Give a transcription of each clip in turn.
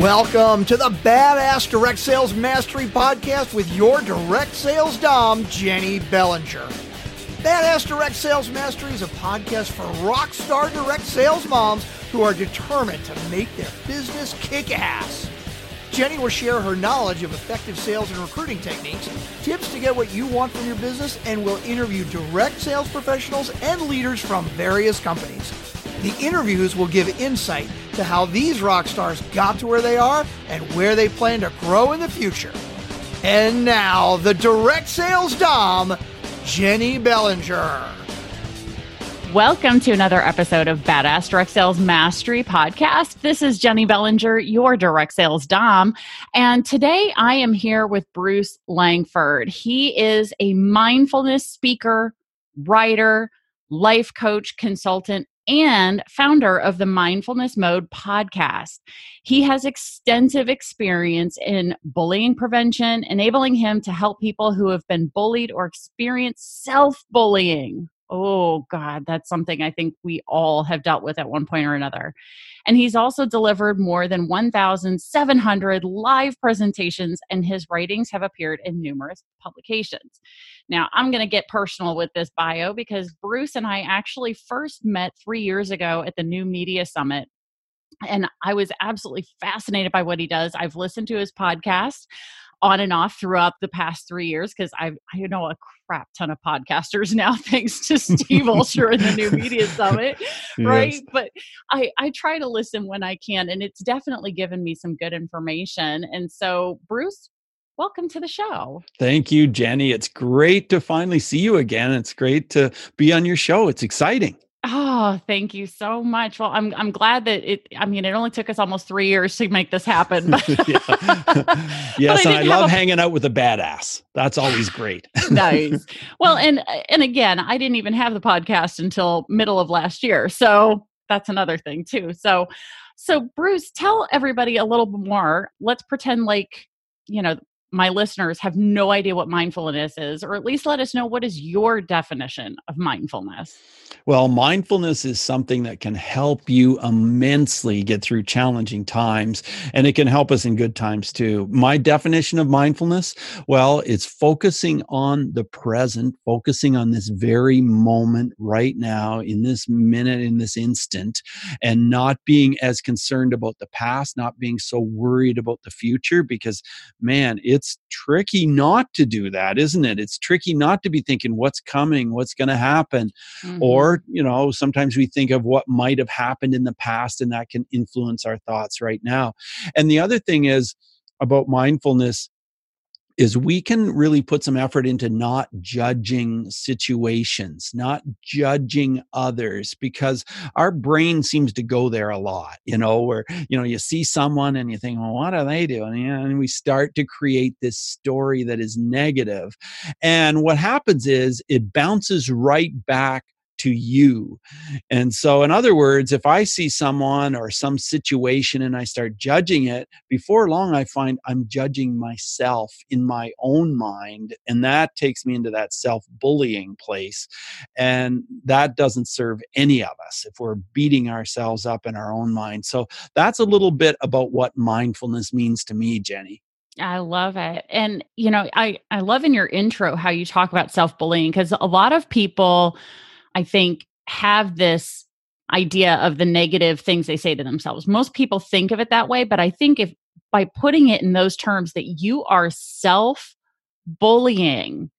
Welcome to the Badass Direct Sales Mastery Podcast with your direct sales dom, Jenny Bellinger. Badass Direct Sales Mastery is a podcast for rock star direct sales moms who are determined to make their business kick ass. Jenny will share her knowledge of effective sales and recruiting techniques, tips to get what you want from your business, and will interview direct sales professionals and leaders from various companies. The interviews will give insight to how these rock stars got to where they are and where they plan to grow in the future. And now, the direct sales dom, Jenny Bellinger. Welcome to another episode of Badass Direct Sales Mastery Podcast. This is Jenny Bellinger, your direct sales Dom. And today I am here with Bruce Langford. He is a mindfulness speaker, writer, life coach, consultant, and founder of the Mindfulness Mode podcast. He has extensive experience in bullying prevention, enabling him to help people who have been bullied or experience self bullying. Oh, God, that's something I think we all have dealt with at one point or another. And he's also delivered more than 1,700 live presentations, and his writings have appeared in numerous publications. Now, I'm going to get personal with this bio because Bruce and I actually first met three years ago at the New Media Summit and I was absolutely fascinated by what he does. I've listened to his podcast on and off throughout the past three years because I I know a crap ton of podcasters now thanks to Steve Olsher and the New Media Summit, right? Yes. But I I try to listen when I can, and it's definitely given me some good information. And so, Bruce, welcome to the show. Thank you, Jenny. It's great to finally see you again. It's great to be on your show. It's exciting. Oh, thank you so much. Well, I'm I'm glad that it. I mean, it only took us almost three years to make this happen. yes, I and I love a, hanging out with a badass. That's always great. nice. Well, and and again, I didn't even have the podcast until middle of last year, so that's another thing too. So, so Bruce, tell everybody a little bit more. Let's pretend like you know my listeners have no idea what mindfulness is, or at least let us know what is your definition of mindfulness. Well, mindfulness is something that can help you immensely get through challenging times, and it can help us in good times too. My definition of mindfulness, well, it's focusing on the present, focusing on this very moment right now, in this minute, in this instant, and not being as concerned about the past, not being so worried about the future, because man, it's it's tricky not to do that, isn't it? It's tricky not to be thinking what's coming, what's going to happen. Mm-hmm. Or, you know, sometimes we think of what might have happened in the past and that can influence our thoughts right now. And the other thing is about mindfulness is we can really put some effort into not judging situations, not judging others, because our brain seems to go there a lot, you know, where, you know, you see someone and you think, well, what are they doing? And we start to create this story that is negative. And what happens is it bounces right back to you. And so, in other words, if I see someone or some situation and I start judging it, before long, I find I'm judging myself in my own mind. And that takes me into that self bullying place. And that doesn't serve any of us if we're beating ourselves up in our own mind. So, that's a little bit about what mindfulness means to me, Jenny. I love it. And you know, I I love in your intro how you talk about self-bullying because a lot of people I think, have this idea of the negative things they say to themselves. Most people think of it that way, but I think if by putting it in those terms that you are self bullying,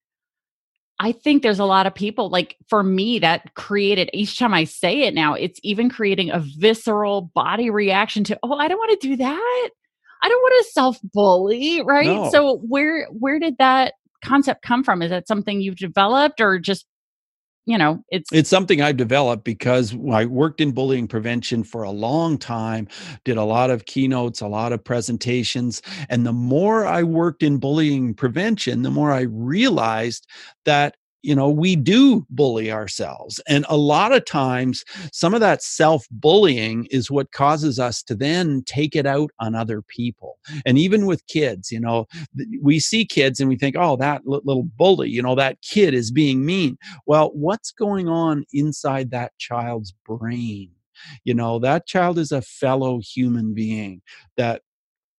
I think there's a lot of people like for me that created each time I say it now, it's even creating a visceral body reaction to, oh, I don't want to do that. I don't want to self bully, right? No. So where where did that concept come from? Is that something you've developed or just you know it's it's something i've developed because i worked in bullying prevention for a long time did a lot of keynotes a lot of presentations and the more i worked in bullying prevention the more i realized that you know we do bully ourselves and a lot of times some of that self bullying is what causes us to then take it out on other people and even with kids you know we see kids and we think oh that little bully you know that kid is being mean. Well what's going on inside that child's brain? You know that child is a fellow human being that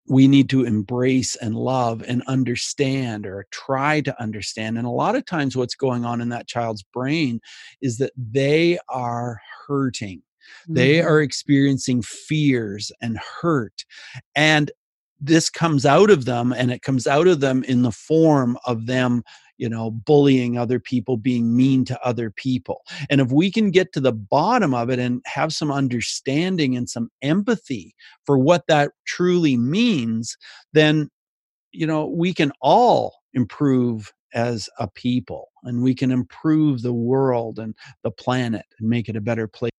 we need to embrace and love and understand or try to understand. And a lot of times, what's going on in that child's brain is that they are hurting. Mm-hmm. They are experiencing fears and hurt. And this comes out of them, and it comes out of them in the form of them you know, bullying other people, being mean to other people. And if we can get to the bottom of it and have some understanding and some empathy for what that truly means, then, you know, we can all improve as a people and we can improve the world and the planet and make it a better place.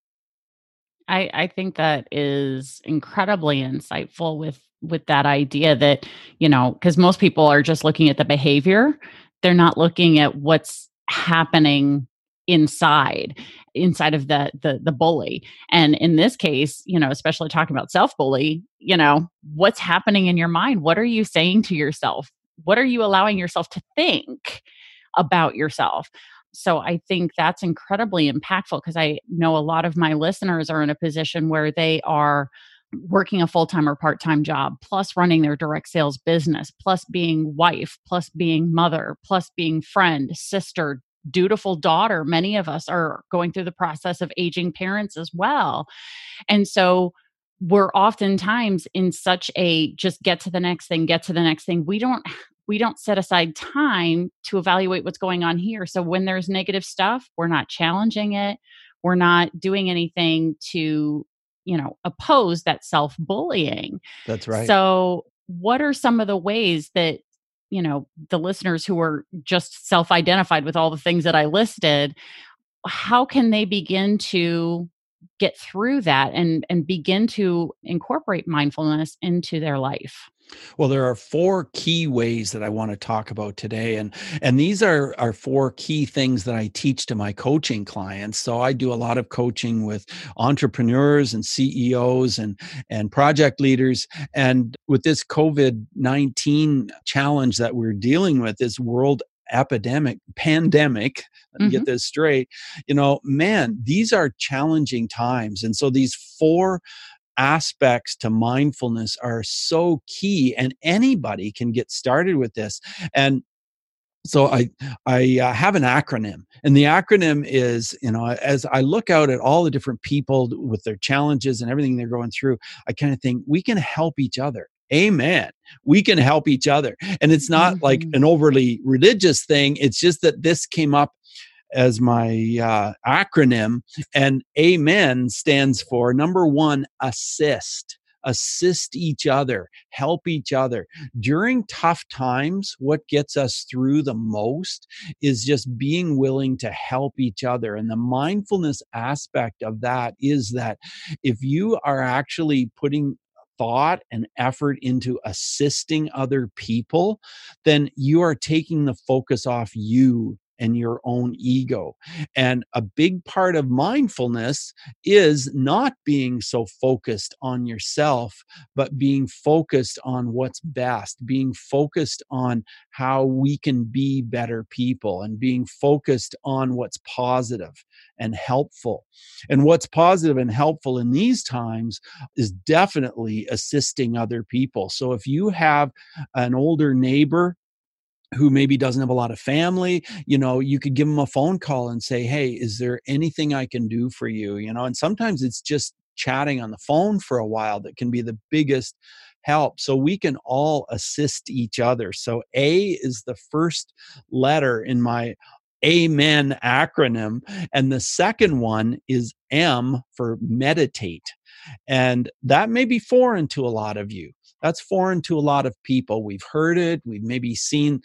I, I think that is incredibly insightful with with that idea that you know because most people are just looking at the behavior they're not looking at what's happening inside inside of the the the bully. And in this case you know especially talking about self bully you know what's happening in your mind? What are you saying to yourself? What are you allowing yourself to think about yourself? So i think that's incredibly impactful because i know a lot of my listeners are in a position where they are working a full time or part time job, plus running their direct sales business, plus being wife, plus being mother, plus being friend, sister, dutiful daughter. Many of us are going through the process of aging parents as well. And so we're oftentimes in such a just get to the next thing, get to the next thing. We don't we don't set aside time to evaluate what's going on here. So when there's negative stuff, we're not challenging it. We're not doing anything to you know oppose that self bullying that's right. So what are some of the ways that you know the listeners who are just self identified with all the things that i listed how can they begin to get through that and and begin to incorporate mindfulness into their life well, there are four key ways that I want to talk about today. And, and these are, are four key things that I teach to my coaching clients. So I do a lot of coaching with entrepreneurs and CEOs and, and project leaders. And with this COVID 19 challenge that we're dealing with, this world epidemic pandemic let me mm-hmm. get this straight you know man these are challenging times and so these four aspects to mindfulness are so key and anybody can get started with this. And so i i uh, have an acronym and the acronym is you know as i look out at all the different people with their challenges and everything they're going through i kind of think we can help each other. Amen. We can help each other. And it's not mm-hmm. like an overly religious thing it's just that this came up as my uh, acronym. And AMEN stands for number one, assist. Assist each other, help each other. During tough times, what gets us through the most is just being willing to help each other. And the mindfulness aspect of that is that if you are actually putting thought and effort into assisting other people, then you are taking the focus off you and your own ego. And a big part of mindfulness is not being so focused on yourself, but being focused on what's best, being focused on how we can be better people, and being focused on what's positive and helpful. And what's positive and helpful in these times is definitely assisting other people. So if you have an older neighbor who maybe doesn't have a lot of family you know you could give them a phone call and say hey is there anything i can do for you? you know and sometimes it's just chatting on the phone for a while that can be the biggest help so we can all assist each other. So a is the first letter in my amen acronym and the second one is m for meditate and that may be foreign to a lot of you that's foreign to a lot of people. We've heard it we've maybe seen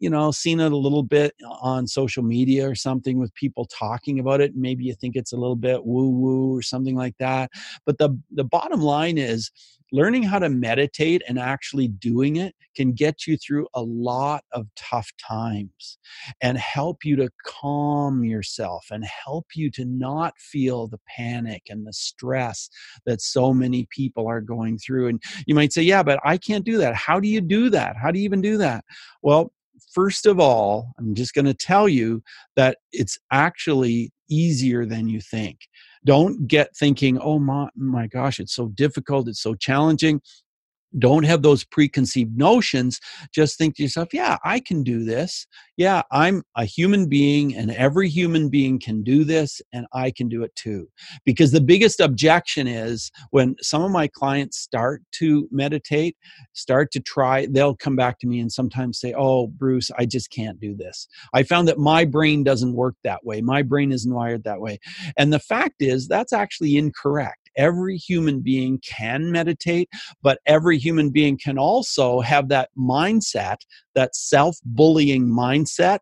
you know seen it a little bit on social media or something with people talking about it maybe you think it's a little bit woo woo or something like that but the the bottom line is learning how to meditate and actually doing it can get you through a lot of tough times and help you to calm yourself and help you to not feel the panic and the stress that so many people are going through. And you might say, Yeah, but I can't do that. How do you do that? How do you even do that? Well, first of all, I'm just going to tell you that it's actually easier than you think. Don't get thinking, oh my, my gosh, it's so difficult, it's so challenging. Don't have those preconceived notions just think to yourself yeah i can do this. Yeah i'm a human being and every human being can do this and i can do it too. Because the biggest objection is when some of my clients start to meditate start to try they'll come back to me and sometimes say oh bruce i just can't do this. I found that my brain doesn't work that way. My brain isn't wired that way. And the fact is that's actually incorrect every human being can meditate, but every human being can also have that mindset, that self bullying mindset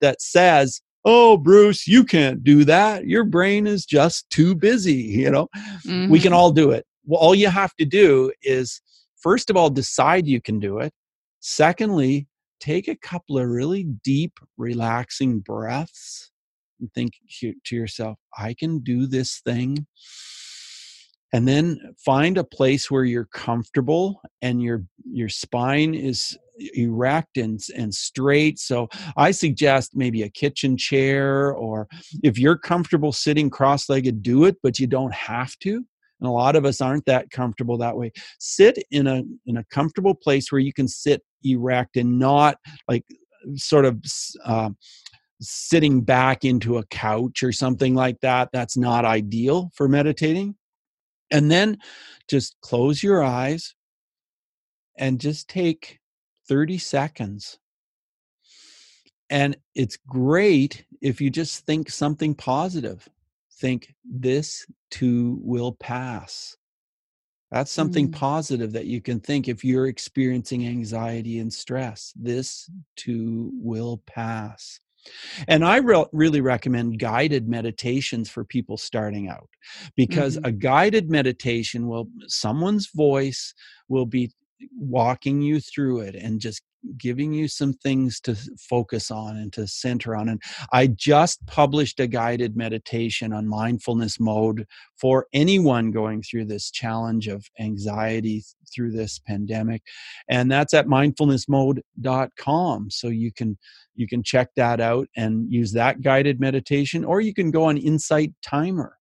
that says, oh bruce you can't do that your brain is just too busy you know mm-hmm. we can mm-hmm. all do it well, all you have to do is first of all decide you can do it secondly take a couple of really deep relaxing breaths and think to yourself i can do this thing and then find a place where you're comfortable and your your spine is erect and, and straight. So i suggest maybe a kitchen chair or if you're comfortable sitting cross-legged do it but you don't have to and a lot of us aren't that comfortable that way. Sit in a in a comfortable place where you can sit erect and not like sort of uh, sitting back into a couch or something like that. That's not ideal for meditating and then just close your eyes and just take 30 seconds. And it's great if you just think something positive. Think, this too will pass. That's something mm. positive that you can think if you're experiencing anxiety and stress. This too will pass. And I re- really recommend guided meditations for people starting out because mm-hmm. a guided meditation will, someone's voice will be walking you through it and just giving you some things to focus on and to center on. And I just published a guided meditation on mindfulness mode for anyone going through this challenge of anxiety through this pandemic. And that's at mindfulnessmode.com. So you can you can check that out and use that guided meditation, or you can go on Insight Timer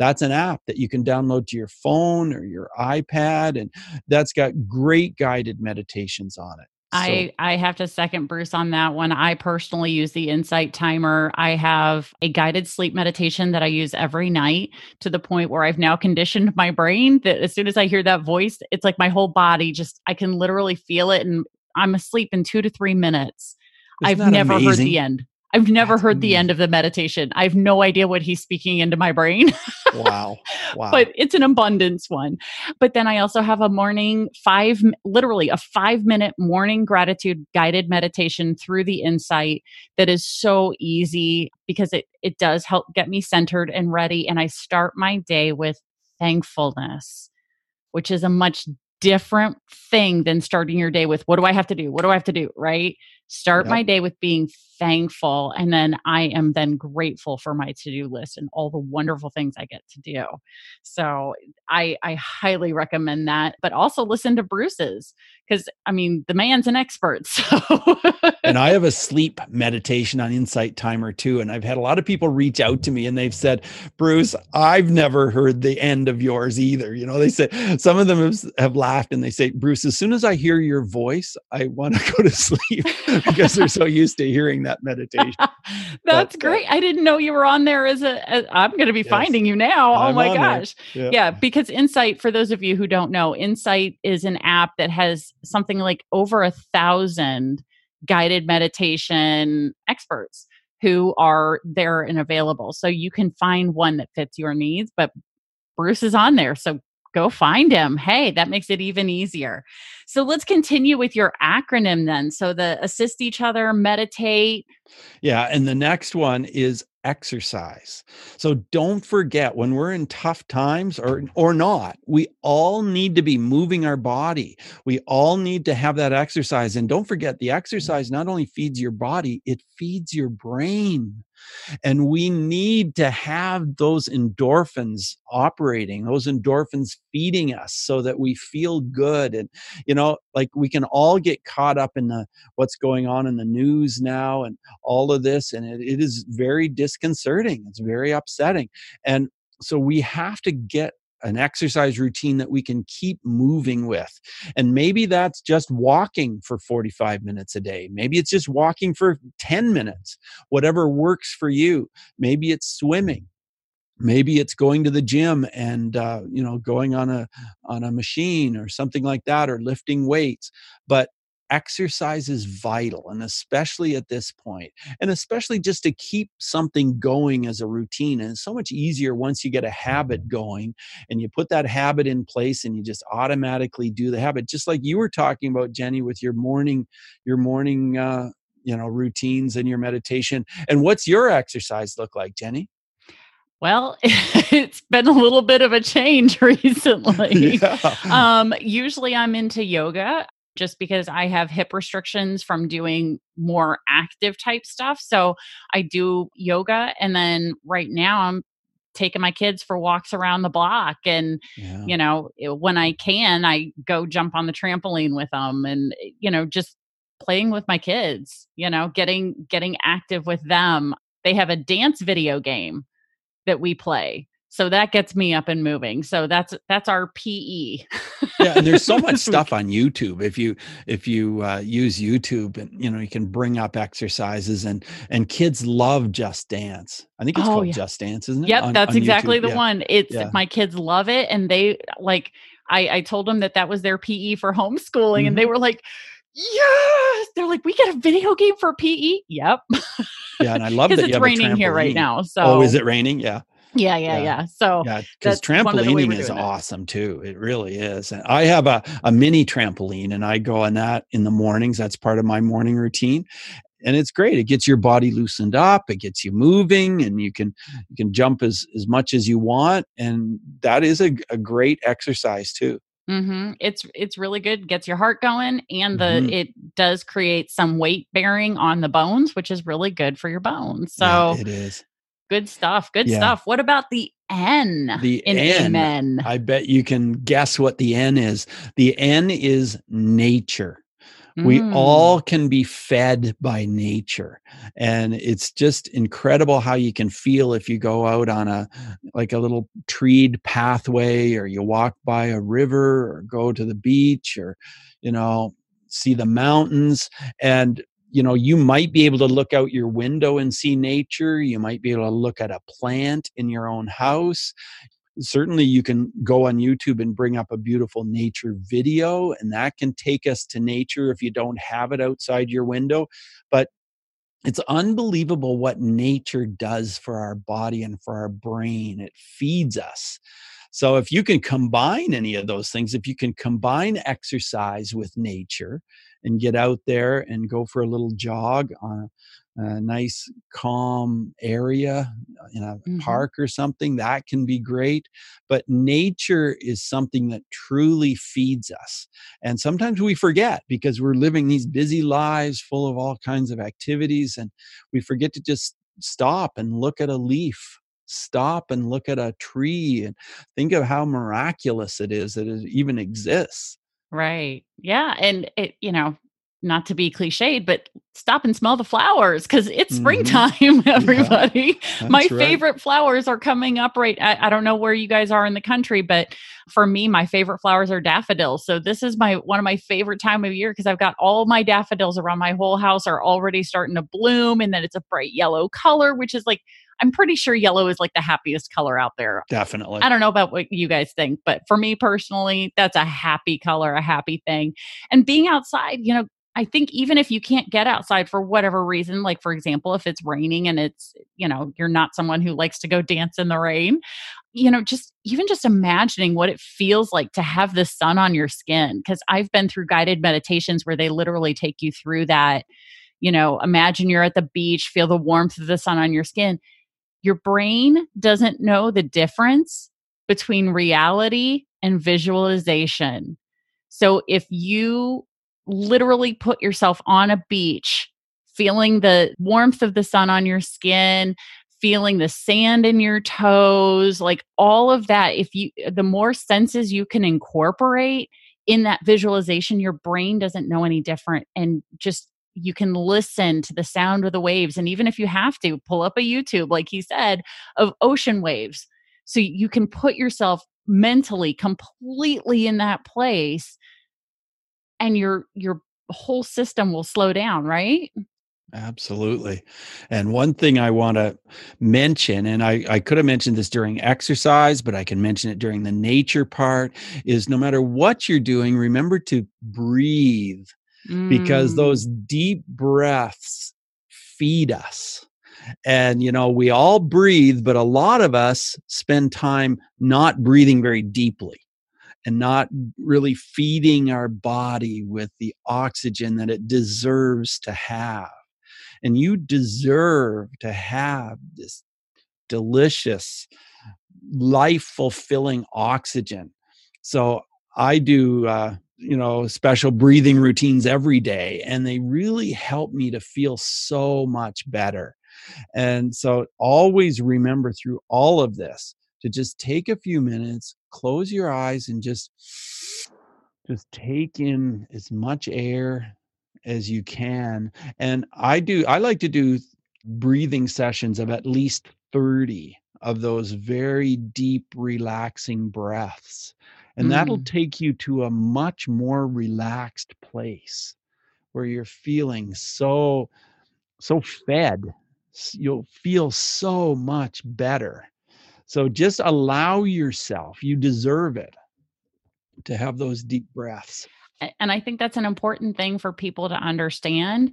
that's an app that you can download to your phone or your iPad, and that's got great guided meditations on it. I I have to second Bruce on that one. I personally use the Insight Timer. I have a guided sleep meditation that I use every night to the point where I've now conditioned my brain that as soon as I hear that voice, it's like my whole body just I can literally feel it and I'm asleep in 2 to 3 minutes. Isn't I've never amazing? heard the end. I've never That's heard amazing. the end of the meditation. I have no idea what he's speaking into my brain. wow. Wow. But it's an abundance one. But then I also have a morning five, literally a five minute morning gratitude guided meditation through the insight that is so easy because it, it does help get me centered and ready. And I start my day with thankfulness, which is a much different thing than starting your day with what do I have to do? What do I have to do? Right? Start yep. my day with being thankful. And then I am then grateful for my to do list and all the wonderful things I get to do. So I, I highly recommend that. But also listen to Bruce's because I mean, the man's an expert. So. and I have a sleep meditation on Insight Timer too. And I've had a lot of people reach out to me and they've said, Bruce, I've never heard the end of yours either. You know, they said some of them have, have laughed and they say, Bruce, as soon as I hear your voice, I want to go to sleep because they're so used to hearing that meditation. That's but, uh, great. Uh, I didn't know you were on there as a. As, I'm going to be yes, finding you now. Oh I'm my gosh. Yeah. yeah, because Insight, for those of you who don't know, Insight is an app that has something like over a thousand guided meditation experts who are there and available. So you can find one that fits your needs, but Bruce is on there. So go find him. Hey, that makes it even easier. So let's continue with your acronym then. So the assist each other, meditate. Yeah. And the next one is exercise. So don't forget when we're in tough times or or not, we all need to be moving our body. We all need to have that exercise and don't forget the exercise not only feeds your body, it feeds your brain. And we need to have those endorphins operating, those endorphins feeding us so that we feel good. And, you know, like we can all get caught up in the what's going on in the news now and all of this. And it, it is very disconcerting. It's very upsetting. And so we have to get an exercise routine that we can keep moving with. And maybe that's just walking for 45 minutes a day. Maybe it's just walking for 10 minutes, whatever works for you. Maybe it's swimming maybe it's going to the gym and uh, you know going on a on a machine or something like that or lifting weights but exercise is vital and especially at this point and especially just to keep something going as a routine and it's so much easier once you get a habit going and you put that habit in place and you just automatically do the habit just like you were talking about jenny with your morning your morning uh, you know routines and your meditation and what's your exercise look like jenny well, it's been a little bit of a change recently. Yeah. Um, usually I'm into yoga just because I have hip restrictions from doing more active type stuff. So I do yoga. And then right now I'm taking my kids for walks around the block. And, yeah. you know, when I can, I go jump on the trampoline with them and, eh, you know, just playing with my kids, you know, getting getting active with them. They have a dance video game that we play so that gets me up and moving so that's that's our pe yeah and there's so much stuff on youtube if you if you uh, use youtube and you know you can bring up exercises and and kids love just dance i think it's oh, called yeah. just dance isn't it yep on, that's on exactly YouTube. the yeah. one it's yeah. my kids love it and they like i i told them that that was their pe for homeschooling mm-hmm. and they mm-hmm. were like yes they're like we get a video game for pe yep yeah and i love that it's raining here right now so oh is it raining yeah yeah, yeah, yeah. yeah. So yeah, because trampolining is awesome it. too. It really is. And I have a, a mini trampoline and I go on that in the mornings. That's part of my morning routine. And it's great. It gets your body loosened up, it gets you moving, and you can you can jump as, as much as you want. And that is a, a great exercise too. Mm-hmm. It's it's really good. Gets your heart going, and the mm-hmm. it does create some weight bearing on the bones, which is really good for your bones. So yeah, it is. Good stuff. Good yeah. stuff. What about the N the in N, Amen? I bet you can guess what the N is. The N is nature. Mm. We all can be fed by nature. And it's just incredible how you can feel if you go out on a like a little treed pathway or you walk by a river or go to the beach or you know see the mountains and you know you might be able to look out your window and see nature you might be able to look at a plant in your own house. Certainly you can go on youtube and bring up a beautiful nature video and that can take us to nature if you don't have it outside your window but it's unbelievable what nature does for our body and for our brain. It feeds us so if you can combine any of those things if you can combine exercise with nature and get out there and go for a little jog on a nice calm area uh, in a mm-hmm. park or something that can be great. But nature is something that truly feeds us. And sometimes we forget because we're living these busy lives full of all kinds of activities and we forget to just stop and look at a leaf stop and look at a tree and think of how miraculous it is that it even exists Right. Yeah. And it, you know, not to be cliched, but stop and smell the flowers because it's mm-hmm. springtime, everybody. Yeah, my right. favorite flowers are coming up right. I, I, don't know where you guys are in the country, but for me, my favorite flowers are daffodils. So this is my one of my favorite time of year because I've got all my daffodils around my whole house are already starting to bloom, and then it's a bright yellow color, which is like I'm pretty sure yellow is like the happiest color out there. Definitely. I don't know about what you guys think, but for me personally, that's a happy color, a happy thing. And being outside, you know, I think even if you can't get outside for whatever reason, like for example, if it's raining and it's, you know, you're not someone who likes to go dance in the rain, you know, just even just imagining what it feels like to have the sun on your skin. Cause I've been through guided meditations where they literally take you through that. You know, imagine you're at the beach, feel the warmth of the sun on your skin your brain doesn't know the difference between reality and visualization. So if you literally put yourself on a beach, feeling the warmth of the sun on your skin, feeling the sand in your toes, like all of that, if you, the more senses you can incorporate in that visualization, your brain doesn't know any different. And just you can listen to the sound of the waves. And even if you have to, pull up a YouTube, like he said, of ocean waves. So you can put yourself mentally completely in that place and your your whole system will slow down, right? Absolutely. And one thing I want to mention, and I, I could have mentioned this during exercise, but I can mention it during the nature part, is no matter what you're doing, remember to breathe mm. because those deep breaths feed us. And, you know, we all breathe, but a lot of us spend time not breathing very deeply and not really feeding our body with the oxygen that it deserves to have. And you deserve to have this delicious, life fulfilling oxygen. So I do, uh, you know, special breathing routines every day, and they really help me to feel so much better. And so always remember through all of this to just take a few minutes, close your eyes, and just just take in as much air as you can. And I do, I like to do breathing sessions of at least 30 of those very deep, relaxing breaths. And mm. that'll take you to a much more relaxed place where you're feeling so, so fed. You'll feel so much better. So just allow yourself, you deserve it to have those deep breaths and I think that's an important thing for people to understand.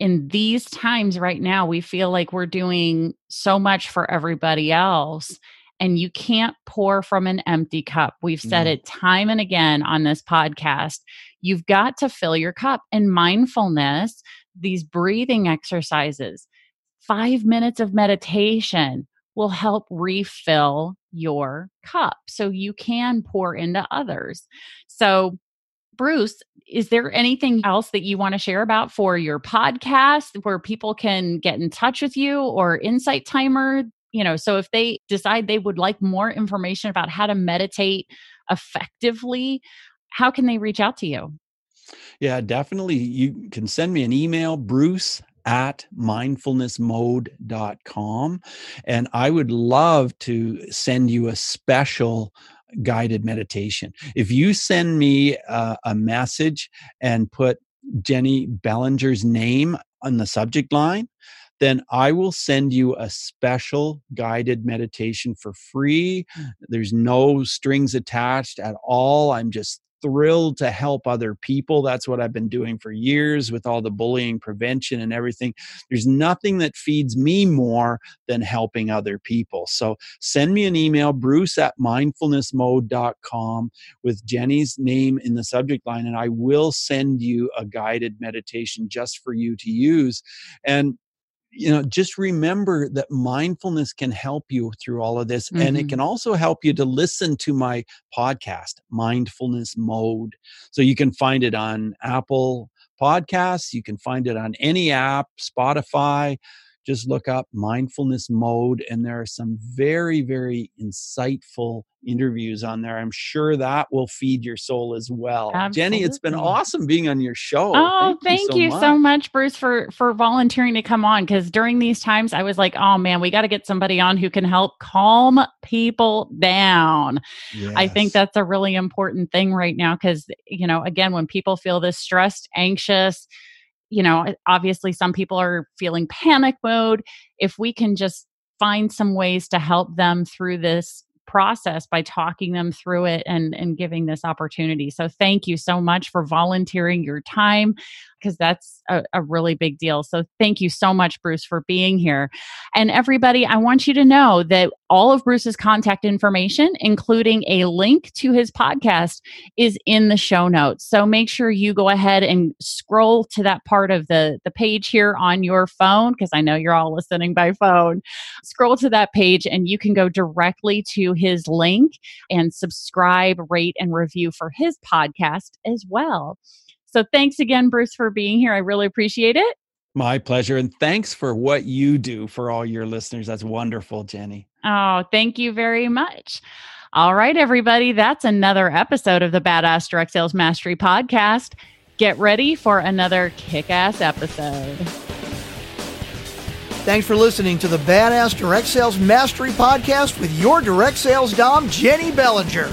In these times right now, we feel like we're doing so much for everybody else, and you can't pour from an empty cup. We've said mm. it time and again on this podcast. You've got to fill your cup. And mindfulness, these breathing exercises, five minutes of meditation will help refill your cup so you can pour into others. So, Bruce, is there anything else that you want to share about for your podcast where people can get in touch with you or Insight Timer? You know, so if they decide they would like more information about how to meditate effectively, how can they reach out to you? Yeah, definitely. You can send me an email, bruce at mindfulnessmode.com. And I would love to send you a special guided meditation. If you send me a, a message and put Jenny Bellinger's name on the subject line, then I will send you a special guided meditation for free. There's no strings attached at all. I'm just thrilled to help other people. That's what I've been doing for years with all the bullying prevention and everything. There's nothing that feeds me more than helping other people. So send me an email, bruce at mindfulnessmode.com with Jenny's name in the subject line, and I will send you a guided meditation just for you to use. And you know just remember that mindfulness can help you through all of this mm-hmm. and it mm-hmm. can also help you to listen to my podcast mindfulness mode so you can find it on apple podcasts you can find it on any app spotify just look up mindfulness mode and there are some very very insightful interviews on there. I'm sure that will feed your soul as well. Absolutely. jenny it's been awesome being on your show. Oh thank, thank you, so, you so, much. bruce for for volunteering to come on because during these times i was like oh man we got to get somebody on who can help calm people down. Yes. i think that's a really important thing right now because you know again when people feel this stressed anxious you know, obviously some people are feeling panic mode. If we can just find some ways to help them through this process by talking them through it and and giving this opportunity. So thank you so much for volunteering your time because that's a, a, really big deal. So thank you so much, Bruce, for being here. And everybody, I want you to know that all of Bruce's contact information, including a link to his podcast, is in the show notes. So make sure you go ahead and scroll to that part of the, the page here on your phone, because I know you're all listening by phone. Scroll to that page and you can go directly to his link and subscribe, rate, and review for his podcast as well. So thanks again, Bruce, for being here. I really appreciate it. My pleasure. And thanks for what you do for all your listeners. That's wonderful, Jenny. Oh, thank you very much. All right, everybody. That's another episode of the Badass Direct Sales Mastery Podcast. Get ready for another kick ass episode. Thanks for listening to the Badass Direct Sales Mastery Podcast with your direct sales dom, Jenny Bellinger.